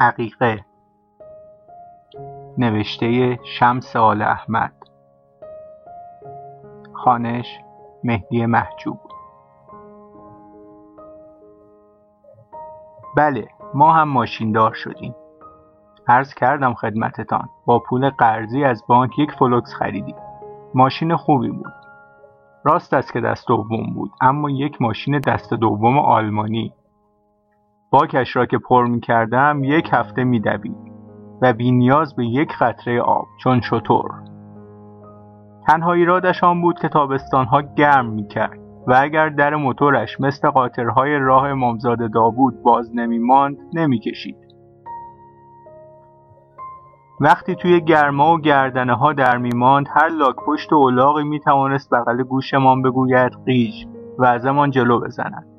عقیقه. نوشته شمس آل احمد. خوانش مهدی محجوب. بله ما هم ماشیندار شدیم. عرض کردم خدمتتان با پول قرضی از بانک یک فولکس خریدیم. ماشین خوبی بود. راست است که دست دوم بود اما یک ماشین دست دوم آلمانی. باکش را که پر می کردم یک هفته می دوید و بی نیاز به یک قطره آب چون شطور تنها ایرادش آن بود که تابستانها گرم می کرد و اگر در موتورش مثل قاطرهای راه امامزاده داوود باز نمی ماند نمی کشید. وقتی توی گرما و گردنه ها در می ماند هر لاک پشت و اولاغی می توانست بغل گوشمان بگوید قیج و ازمان جلو بزند.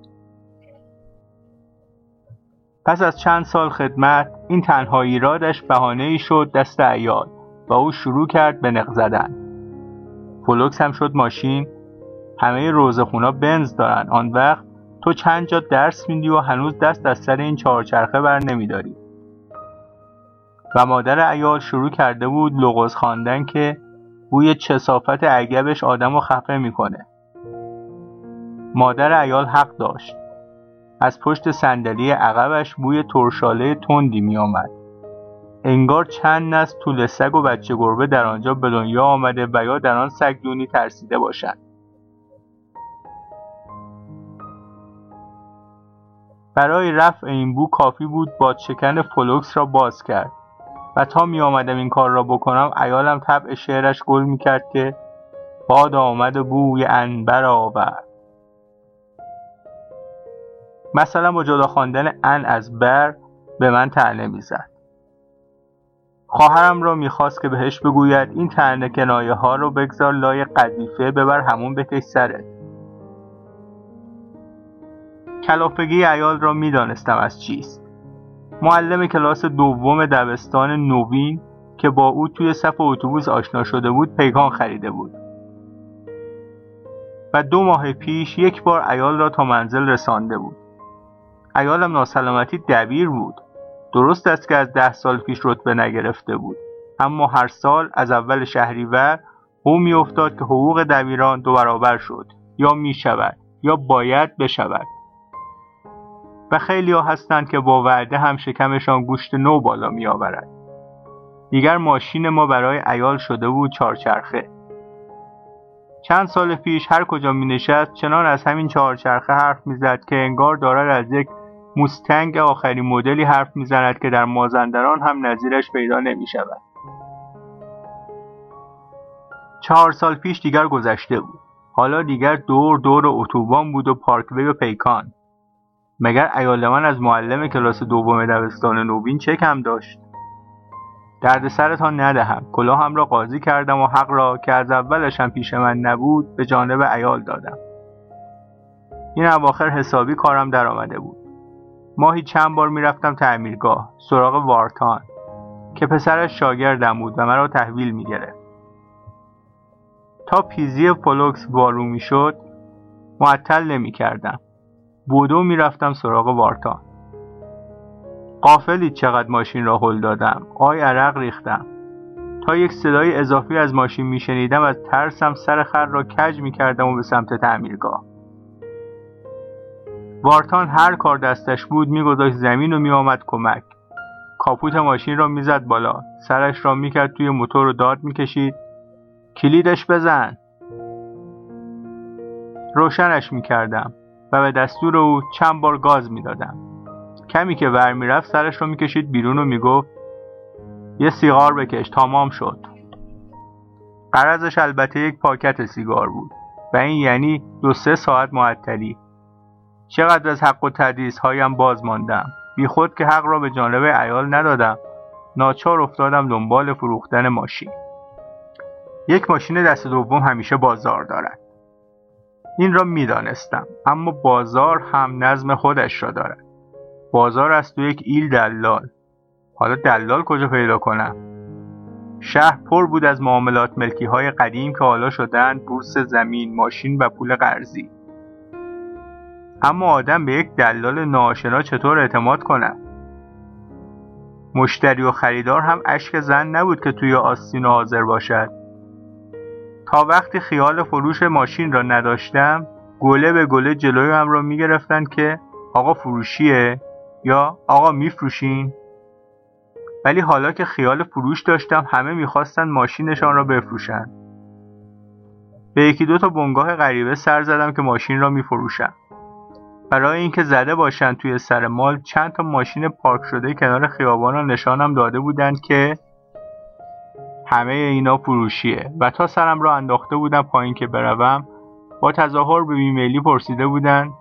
پس از چند سال خدمت این تنها ایرادش بهانه ای شد دست عیال و او شروع کرد به نق زدن. فولکس هم شد ماشین. همه روضه‌خونا بنز دارن. آن وقت تو چند جا درس میدی و هنوز دست از سر این چهارچرخه بر نمیداری. و مادر عیال شروع کرده بود لغز خواندن که بوی کثافت عقبش آدم رو خفه می‌کنه. مادر عیال حق داشت. از پشت صندلی عقبش بوی ترشاله تندی میآمد. انگار چند نسل توله سگ و بچه گربه در آنجا به دنیا آمده و یا در آن سگدونی ترسیده باشند. برای رفع این بو کافی بود با شکن فولکس را باز کرد. و تا می آمدم این کار را بکنم ایالم طبع شعرش گل می کرد که باد آمد بوی انبر آورد. مثلا با جدا خواندن ان از بر به من تنه می‌زد. خواهرم را می‌خواست که بهش بگوید این تنه کنایه ها رو بگذار لای قذیفه ببر همون بکش سرت. کلافگی ایال را می‌دانستم از چیست. معلم کلاس دوم دبستان نوین که با او توی صف اتوبوس آشنا شده بود پیکان خریده بود. و دو ماه پیش یک بار ایال را تا منزل رسانده بود. ایالم ناسلامتی دبیر بود. درست است که از ده سال پیش رتبه نگرفته بود. اما هر سال از اول شهریور او میافتاد که حقوق دبیران دو برابر شد. یا می شود یا باید بشود. و خیلی ها هستند که با وعده هم شکمشان گوشت نو بالا می آورد. دیگر ماشین ما برای ایال شده بود چارچرخه چند سال پیش هر کجا می نشست چنان از همین چهارچرخه حرف می‌زد که انگار دارد از یک موستنگ آخرین مدلی حرف می‌زند که در مازندران هم نظیرش پیدا نمی شود. چهار سال پیش دیگر گذشته بود. حالا دیگر دور دور اتوبان بود و پارکوی و پیکان. مگر ایال من از معلم کلاس دوم دبستان نوین چه کم داشت؟ درد سرتان ندهم کلاهم را قاضی کردم و حق را که از اولش هم پیش من نبود به جانب ایال دادم این اواخر حسابی کارم در آمده بود ماهی چند بار می‌رفتم تعمیرگاه سراغ وارتان که پسرش شاگردم بود و مرا تحویل می‌گرفت. تا پیزی فولکس وارو می‌شد معطل نمی‌کردم. بدو می‌رفتم سراغ وارتان. غافلی چقدر ماشین را هل دادم؟ آی عرق ریختم. تا یک صدای اضافی از ماشین میشنیدم از ترسم سر خر را کج می‌کردم و به سمت تعمیرگاه. وارتان هر کار دستش بود میگذاشت زمین و میآمد کمک. کاپوت ماشین را می‌زد بالا. سرش را می‌کرد توی موتور و داد می‌کشید. کلیدش بزن. روشنش می‌کردم و به دستور او چند بار گاز می‌دادم. کمی که ور می‌رفت سرش رو می‌کشید بیرون و می‌گفت یه سیگار بکش تمام شد. قرضش البته یک پاکت سیگار بود و این یعنی دو سه ساعت معطلی. چقدر از حق و تدریس هایم باز ماندم. بی خود که حق را به جانب ایال ندادم. ناچار افتادم دنبال فروختن ماشین. یک ماشین دست دوم همیشه بازار دارد. این را می‌دانستم اما بازار هم نظم خودش را دارد. بازار است و یک ایل دلال. حالا دلال کجا پیدا کنم؟ شهر پر بود از معاملات ملکی های قدیم که حالا شدند بورس زمین ماشین و پول قرضی. اما آدم به یک دلال ناآشنا چطور اعتماد کند مشتری و خریدار هم اشک زن نبود که توی آستین حاضر باشد. تا وقتی خیال فروش ماشین را نداشتم گله به گله جلوی هم را می‌گرفتند که آقا فروشیه یا آقا میفروشین؟ ولی حالا که خیال فروش داشتم همه می‌خواستند ماشینشان را بفروشند به یکی دو تا بنگاه غریبه سر زدم که ماشین را میفروشم. برای اینکه زده باشند توی سر مال چند تا ماشین پارک شده کنار خیابان را نشانم داده بودند که همه اینا فروشیه. و تا سرم را انداخته بودم پایین که بروم با تظاهر به بیمیلی پرسیده بودن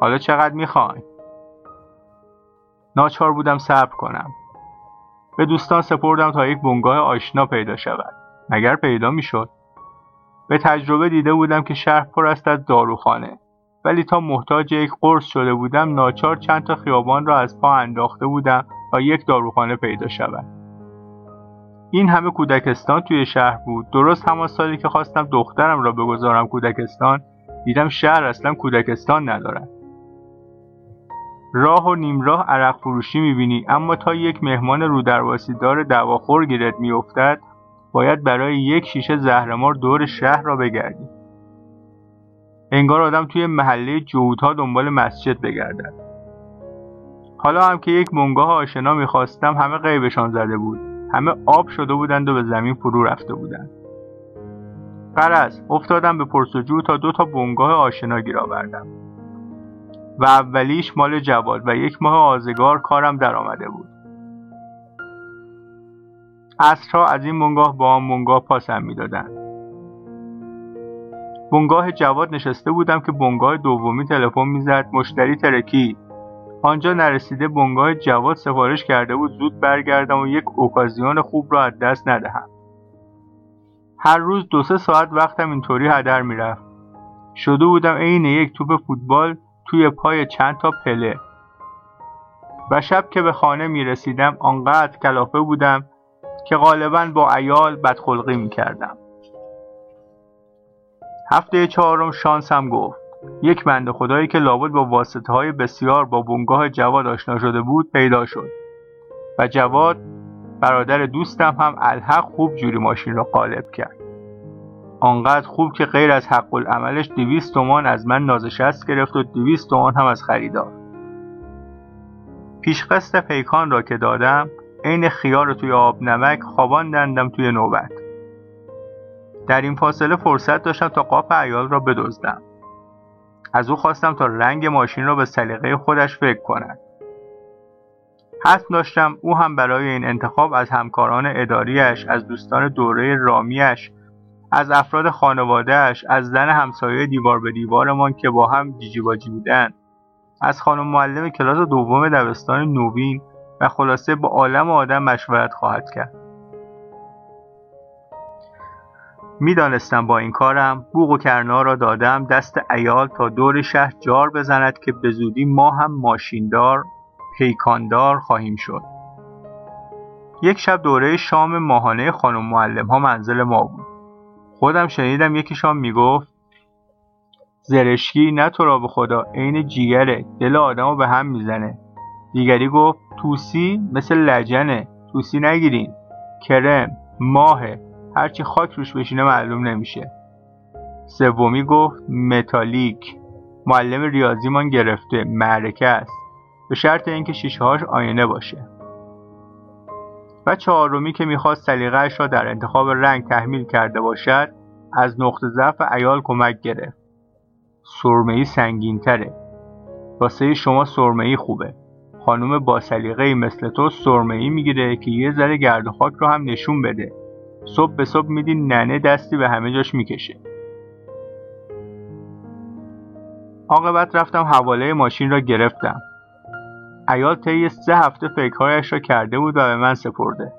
حالا چقدر می‌خواین ناچار بودم صبر کنم. به دوستان سپردم تا یک بنگاه آشنا پیدا شود. مگر پیدا می‌شد؟ به تجربه دیده بودم که شهر پر است از داروخانه. ولی تا محتاج یک قرص شده بودم ناچار چند تا خیابان را از پا انداخته بودم تا یک داروخانه پیدا شود. این همه کودکستان توی شهر بود. درست همان سالی که خواستم دخترم را بگذارم کودکستان دیدم شهر اصلا کودکستان ندارد. راه و نیمراه عرق فروشی می‌بینی اما تا یک مهمان رودرواسی دار دواخور گیرت میافتد باید برای یک شیشه زهرمار دور شهر را بگردی. انگار آدم توی محله جهودها دنبال مسجد بگردد. حالا هم که یک منگاه آشنا می‌خواستم همه غیبشان زده بود. همه آب شده بودند و به زمین فرو رفته بودند. قرض افتادم به پرسجو تا دو تا بنگاه آشنا گیر آوردم. و اولیش مال جواد و یک ماه آزگار کارم در آمده بود. اصرها از این بنگاه با آن بنگاه پاسم می‌دادند. بنگاه جواد نشسته بودم که بنگاه دومی تلفن می‌زد مشتری ترکی. آنجا نرسیده بنگاه جواد سفارش کرده بود زود برگردم و یک اوکازیون خوب را از دست ندهم. هر روز دو سه ساعت وقتم اینطوری هدر می‌رفت. شده بودم عین یک توپ فوتبال توی پای چند تا پله. و شب که به خانه می رسیدم آنقدر کلافه بودم که غالبا با ایال بدخلقی می کردم هفته چهارم شانسم گفت. یک بند خدایی که لابد با واسطه های بسیار با بنگاه جواد آشنا شده بود پیدا شد. و جواد برادر دوستم هم الحق خوب جوری ماشین را قالب کرد. آنقدر خوب که غیر از حق العملش دویست تومان از من نازشست گرفت و دویست تومان هم از خریدار. پیشقصد پیکان را که دادم عین خیار توی آب نمک دندم توی نوبت. در این فاصله فرصت داشتم تا قاپ ایال را بدزدم. از او خواستم تا رنگ ماشین را به سلیقه خودش فکر کند. حتم داشتم او هم برای این انتخاب از همکاران اداریش از دوستان دوره رامیش از افراد خانوادهش از زن همسایه دیوار به دیوارمان که با هم جیجی باجی بودند از خانم معلم کلاس دوم دبستان نوین و خلاصه با عالم آدم مشورت خواهد کرد. می‌دانستم با این کارم بوق و کرنا را دادم دست ایال تا دور شهر جار بزند که به زودی ما هم ماشیندار پیکاندار خواهیم شد. یک شب دوره شام ماهانه خانم معلم ها منزل ما بود. خودم شنیدم یکیشان می‌گفت زرشکی نه تو را به خدا عین جیگره دل آدمو به هم می‌زنه. دیگری گفت توسی مثل لجنه توسی نگیرین کرم ماهه. هرچی خاک روش بشینه معلوم نمیشه. سومی گفت متالیک. معلم ریاضیمان گرفته. معرکه است. به شرط اینکه شیشه هاش آینه باشه. و چهارمی که می‌خواست سلیقهاش را در انتخاب رنگ تحمیل کرده باشد از نقطه ضعف ایال کمک گرفت. سرمهای سنگین تره واسه شما سرمهای خوبه. خانوم با سلیقه مثل تو سرمهای می‌گیره که یه ذره گرد خاک رو هم نشون بده. صبح به صبح میدین ننه دستی به همه جاش می‌کشه. عاقبت رفتم حواله ماشین را گرفتم. ایال طی سه هفته فکرهایش را کرده بود و به من سپرده.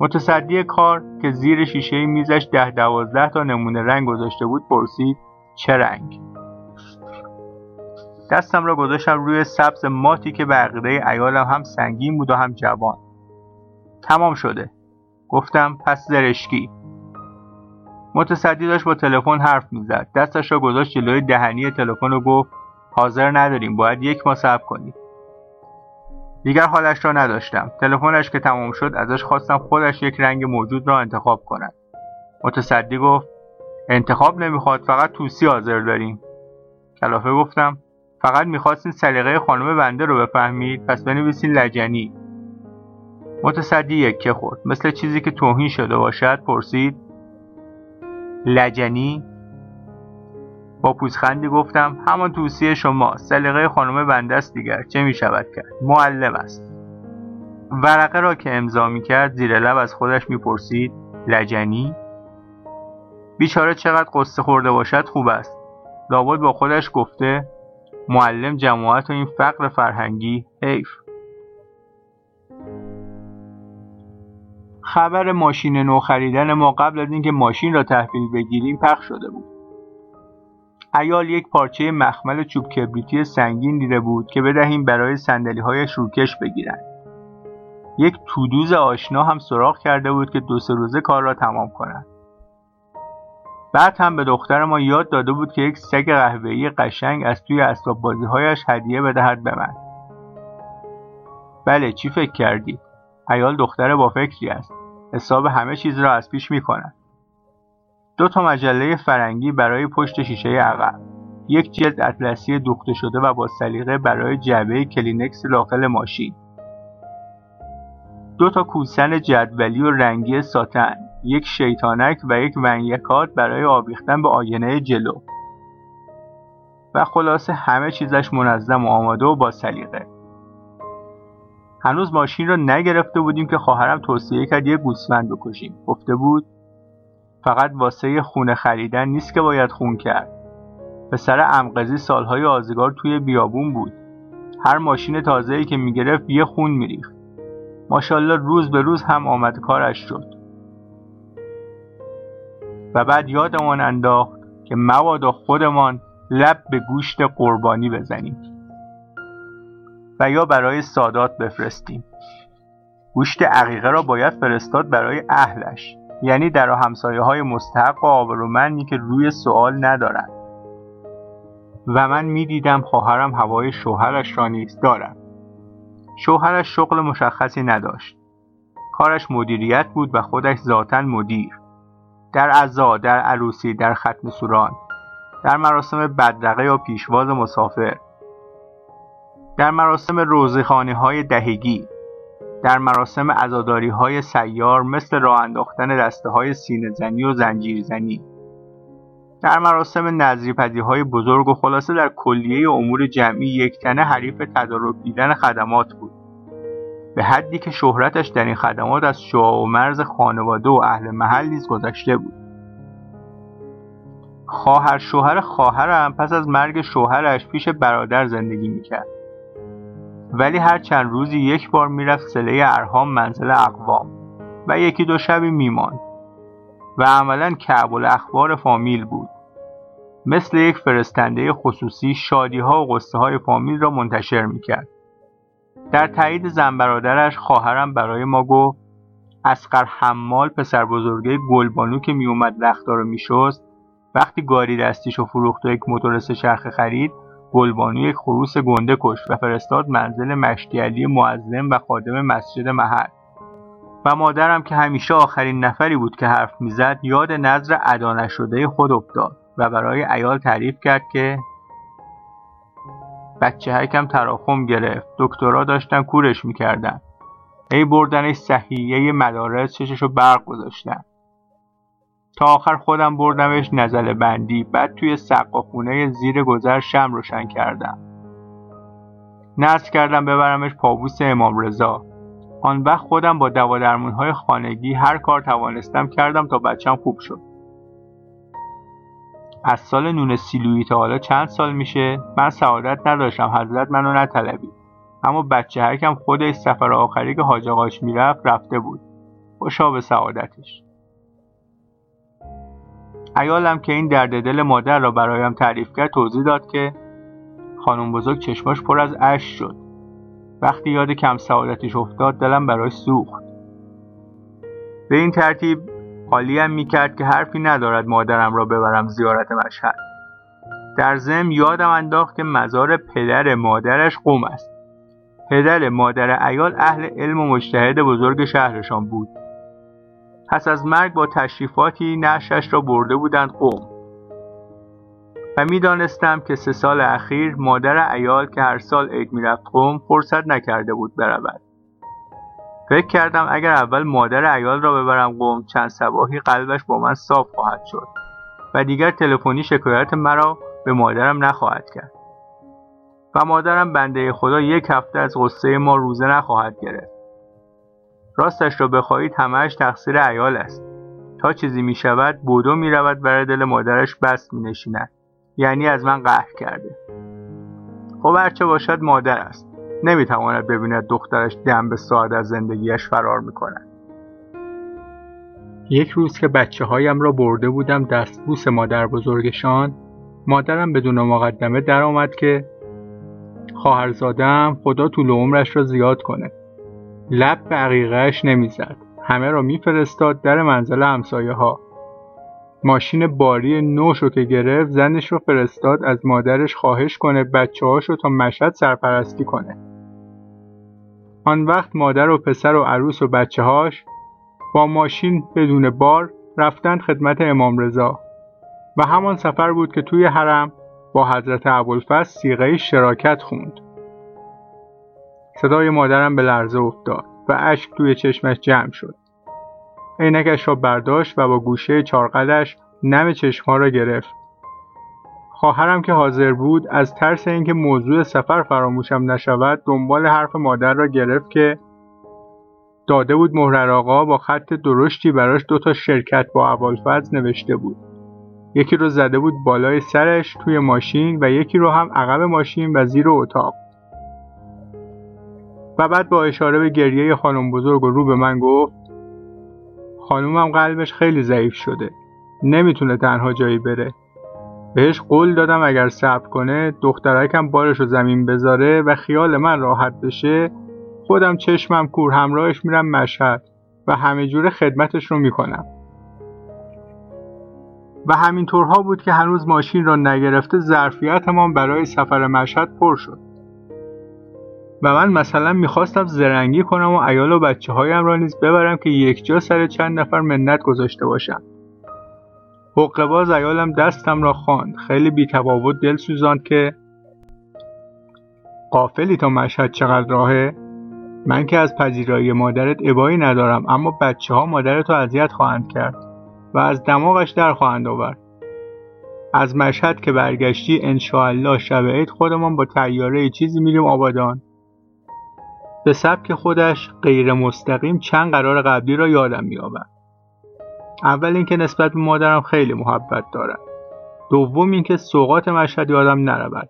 متصدی کار که زیر شیشه میزش ده دوازده تا نمونه رنگ گذاشته بود پرسید چه رنگ؟ دستم را گذاشتم روی سبز ماتی که به عقیده ایالم هم سنگین بود و هم جوان. تمام شده. گفتم پس زرشکی. متصدی داشت با تلفن حرف می‌زد. دستش را گذاشت جلوی دهنی تلفن و گفت حاضر نداریم باید یک ما صبر کنیم. دیگر حالش را نداشتم. تلفنش که تمام شد ازش خواستم خودش یک رنگ موجود را انتخاب کند. متصدی گفت انتخاب نمی‌خواد فقط توسی حاضر داریم. کلافه گفتم فقط می‌خواستین سلیقه خانم بنده رو بفهمید پس بنویسین لجنی. متصدی یکه خورد. مثل چیزی که توهین شده باشد پرسید لجنی؟ با پوزخندی گفتم همان توصیه شما سلیقه خانم بنده است دیگر. چه می شود کرد؟ معلم است. ورقه را که امضا می کرد زیر لب از خودش می پرسید لجنی؟ بیچاره چقدر قصه خورده باشد خوب است. لابد با خودش گفته معلم جماعت و این فقر فرهنگی حیف. خبر ماشین نو خریدن ما قبل از اینکه ماشین را تحویل بگیریم پخش شده بود. ایال یک پارچه مخمل چوب کبریتی سنگین دیده بود که بدهیم برای سندلی هایش روکش بگیرند. یک تودوز آشنا هم سراغ کرده بود که دو سه روزه کار را تمام کند. بعد هم به دختر ما یاد داده بود که یک سگ قهوه‌ای قشنگ از توی اسباب هایش هدیه بدهد به من. بله چی فکر کردی؟ عیال دختر با فکری است. حساب همه چیز را از پیش می کند دو تا مجله فرنگی برای پشت شیشه عقب. یک جلد اطلسی دوخته شده و با سلیقه برای جعبه کلینکس داخل ماشین. دو تا کوسن جدولی و رنگی ساتن یک شیطانک و یک ونیکات برای آویختن به آینه جلو. و خلاصه همه چیزش منظم و آماده و با سلیقه. هنوز ماشین را نگرفته بودیم که خواهرم توصیه کرد یه گوسفند بکشیم. گفته بود فقط واسه خونه خریدن نیست که باید خون کرد. پسر امقزی سالهای آزگار توی بیابون بود. هر ماشین تازه‌ای که می‌گرفت یه خون میریخت. ماشاءالله روز به روز هم آمد کارش شد. و بعد یادمان انداخت که مبادا خودمان لب به گوشت قربانی بزنیم. و یا برای سادات بفرستیم. گوشت عقیقه را باید فرستاد برای اهلش یعنی در همسایه های مستحق و آبرومندی که روی سوال ندارند. و من می‌دیدم خواهرم هوای شوهرش را نیز دارد. شوهرش شغل مشخصی نداشت. کارش مدیریت بود و خودش ذاتا مدیر. در عزا در عروسی در ختم سوران. در مراسم بدرقه یا پیشواز مسافر. در مراسم روزخانه های دهگی در مراسم عزاداری های سیار مثل راه انداختن دسته های سینه زنی و زنجیر زنی در مراسم نظریپذی های بزرگ و خلاصه در کلیه امور جمعی یک تنه حریف تدارک دیدن خدمات بود. به حدی که شهرتش در این خدمات از شعاع و مرز خانواده و اهل محل نیز گذشته بود. خواهر شوهر خواهرم پس از مرگ شوهرش پیش برادر زندگی می‌کرد. ولی هر چند روزی یک بار می‌رفت سله ارهام منزل اقوام و یکی دو شبی میماند و عملا کعب الاخبار فامیل بود. مثل یک فرستنده خصوصی شادی ها و قصه های فامیل را منتشر می‌کرد. در تایید زن برادرش خواهرم برای ما گفت اسقر حمال پسر بزرگه گلبانو که میومد رختها رو میشست وقتی گاری دستیش و فروخت و یک موتور سه خرید گلبانو یک خروس گنده کشت و فرستاد منزل مشتی علی معظم و خادم مسجد محل. و مادرم که همیشه آخرین نفری بود که حرف می‌زد یاد نظر ادا نشده خود افتاد و برای ایال تعریف کرد که بچه هکم تراخم گرفت. دکترا داشتن کورش می‌کردن. ای بردنش صحیحه مدارس چششو برق گذاشتن. تا آخر خودم بردمش نزل بندی. بعد توی خونه زیر گذر شم روشن کردم. نصب کردم ببرمش پابوس امام رضا. آن وقت خودم با دوا های خانگی هر کار توانستم کردم تا بچم خوب شد. از سال نون سیلویی تا حالا چند سال میشه؟ من سعادت نداشتم. حضرت منو نطلبید. اما بچه هرکم خودش سفر آخری که حاج آقاش می‌رفت رفته بود. خوشا به سعادتش. ایالم که این درد دل مادر را برایم تعریف کرد توضیح داد که خانم بزرگ چشماش پر از اش شد. وقتی یاد کم سعادتش افتاد دلم برای سوخت. به این ترتیب حالیم می‌کرد که حرفی ندارد مادرم را ببرم زیارت مشهد. در ضمن یادم انداخت که مزار پدر مادرش قوم است. پدر مادر ایال اهل علم و مجتهد بزرگ شهرشان بود. پس از مرگ با تشریفاتی نشش را برده بودند قوم. و می‌دانستم که سه سال اخیر مادر ایال که هر سال عید می‌رفت قوم فرصت نکرده بود برود. فکر کردم اگر اول مادر ایال را ببرم قوم چند سباهی قلبش با من صاف خواهد شد و دیگر تلفنی شکایت مرا به مادرم نخواهد کرد. و مادرم بنده خدا یک هفته از غصه ما روزه نخواهد گرفت. راستش را بخواهید همهش تقصیر ایال است. تا چیزی می شود بودو می رود برای دل مادرش بست می نشیند یعنی از من قهر کرده. خب هرچه باشد مادر است. نمی‌تواند ببیند دخترش دم به ساعت از زندگیش فرار می‌کند. یک روز که بچه هایم را برده بودم دستبوس مادر بزرگشان مادرم بدون مقدمه در آمد که خواهرزادم خدا طول عمرش را زیاد کنه. لب به نمی‌زد. همه را میفرستاد در منزل همسایه ها ماشین باری نوشو که گرفت زنش رو فرستاد از مادرش خواهش کنه بچه هاشو تا مشهد سرپرستی کنه. آن وقت مادر و پسر و عروس و بچه هاش با ماشین بدون بار رفتند خدمت امام رضا. و همان سفر بود که توی حرم با حضرت ابوالفضل سیغه شراکت خوند. صدای مادرم به لرزه افتاد و اشک توی چشمش جمع شد. عینکش را برداشت و با گوشه چارقدش نم چشمها را گرفت. خواهرم که حاضر بود از ترس اینکه موضوع سفر فراموشم نشود دنبال حرف مادر را گرفت که داده بود مهرر آقا با خط درشتی براش دوتا شرکت با ابوالفضل نوشته بود. یکی رو زده بود بالای سرش توی ماشین و یکی رو هم عقب ماشین و زیر اتاق. و بعد با اشاره به گریه خانم بزرگ رو به من گفت خانومم قلبش خیلی ضعیف شده نمی‌تونه تنها جایی بره. بهش قول دادم اگر صبر کنه دخترکم بارش رو زمین بذاره و خیال من راحت بشه خودم چشمم کور همراهش میرم مشهد و همه جور خدمتش رو می‌کنم. و همینطورها بود که هنوز ماشین را نگرفته ظرفیتمان برای سفر مشهد پر شد. و من مثلا می‌خواستم زرنگی کنم و ایال و بچه هایم را نیز ببرم که یک جا سر چند نفر منت گذاشته باشم. حقه باز ایالم دستم را خواند. خیلی بیتفاوت دل سوزاند که قافلی تا مشهد چقدر راهه؟ من که از پذیرایی مادرت ابایی ندارم اما بچه ها مادرتو اذیت خواهند کرد و از دماغش در خواهند آورد. از مشهد که برگشتی انشاالله شب عید خودمان با تیاره چیزی میریم آبادان. به سبک خودش غیر مستقیم چند قرار قبلی را یادم میآورد. اول اینکه نسبت به مادرم خیلی محبت دارد دوم اینکه سوقات مشهد یادم نرود.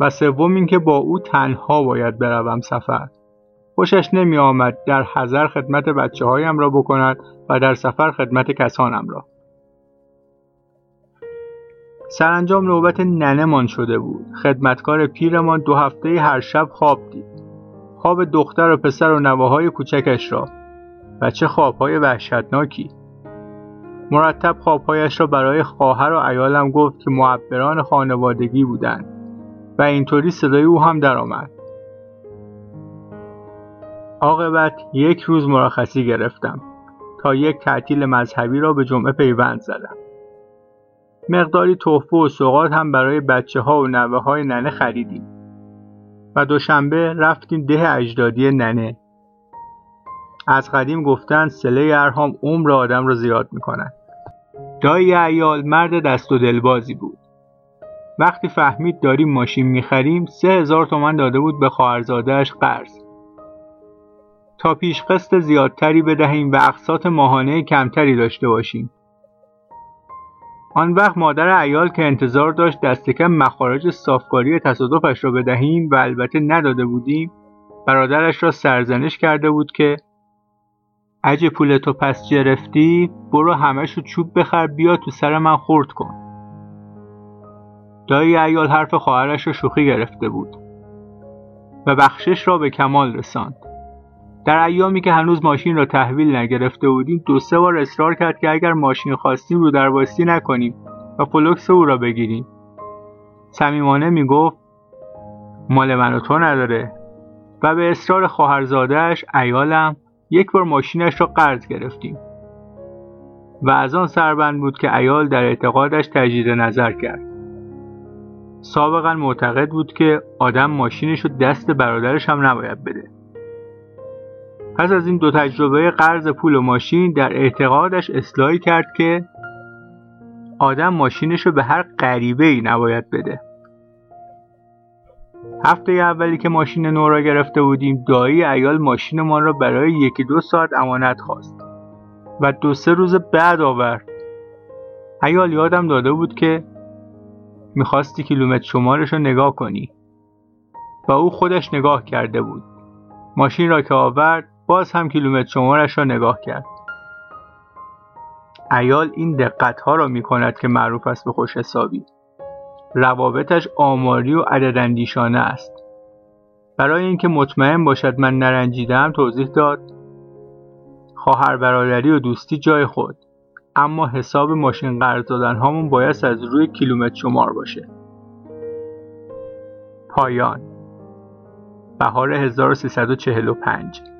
و سوم اینکه با او تنها باید بروم سفر. خوشش نمی آمد در حضر خدمت بچه هایم را بکند و در سفر خدمت کسانم را. سرانجام نوبت ننه شده بود. خدمتکار پیرمان دو هفته هر شب خواب دید. خواب دختر و پسر و نواهای کوچکش را و چه خوابهای وحشتناکی. مرتب خوابهایش را برای خواهر و ایالم گفت که معبران خانوادگی بودند و اینطوری صدای او هم درآمد. عاقبت یک روز مرخصی گرفتم تا یک تعطیل مذهبی را به جمعه پیوند زدم. مقداری تحفه و سوغات هم برای بچه ها و نوه های ننه خریدیم. و دوشنبه رفتیم ده اجدادی ننه. از قدیم گفتن سله ارهام عمر آدم را زیاد می‌کنن دایی ایال مرد دست و دلبازی بود. وقتی فهمید داریم ماشین می‌خریم سه هزار تومن داده بود به خواهرزادهش قرض. تا پیش قسط زیادتری بدهیم و اقساط ماهانه کمتری داشته باشیم. آن وقت مادر ایال که انتظار داشت دست کم مخارج صافکاری تصادفش را بدهیم و البته نداده بودیم برادرش را سرزنش کرده بود که اگه پولتو پس گرفتی برو همش رو چوب بخر بیا تو سر من خرد کن. دایی عیال حرف خواهرش را شوخی گرفته بود و بخشش را به کمال رساند. در ایامی که هنوز ماشین را تحویل نگرفته بودیم دو سه بار اصرار کرد که اگر ماشین خواستیم رو دربایستی نکنیم و فولکس او را بگیریم. صمیمانه می‌گفت مال من و تو نداره. و به اصرار خواهرزادهش ایالم یک بار ماشینش را قرض گرفتیم. و از آن سربند بود که ایال در اعتقادش تجدید نظر کرد. سابقا معتقد بود که آدم ماشینش رو دست برادرش هم نباید بده. پس از این دو تجربه قرض پول و ماشین در اعتقادش اصلاحی کرد که آدم ماشینش رو به هر غریبه ای نباید بده. هفته اولی که ماشین نو را گرفته بودیم دایی ایال ماشینمان را برای یکی دو ساعت امانت خواست و دو سه روز بعد آورد. ایال یادم داده بود که می‌خواستی کیلومتر شمارش رو نگاه کنی. و او خودش نگاه کرده بود. ماشین را که آورد باز هم کیلومتر شمارش را نگاه کرد. ایال این دقت ها را می کند که معروف است به خوش حسابی. روابطش آماری و عدداندیشانه است. برای اینکه مطمئن باشد من نرنجیدم توضیح داد. خواهر برادری و دوستی جای خود. اما حساب ماشین قرض دادن هامون باید از روی کیلومتر شمار باشه. پایان. بهار 1345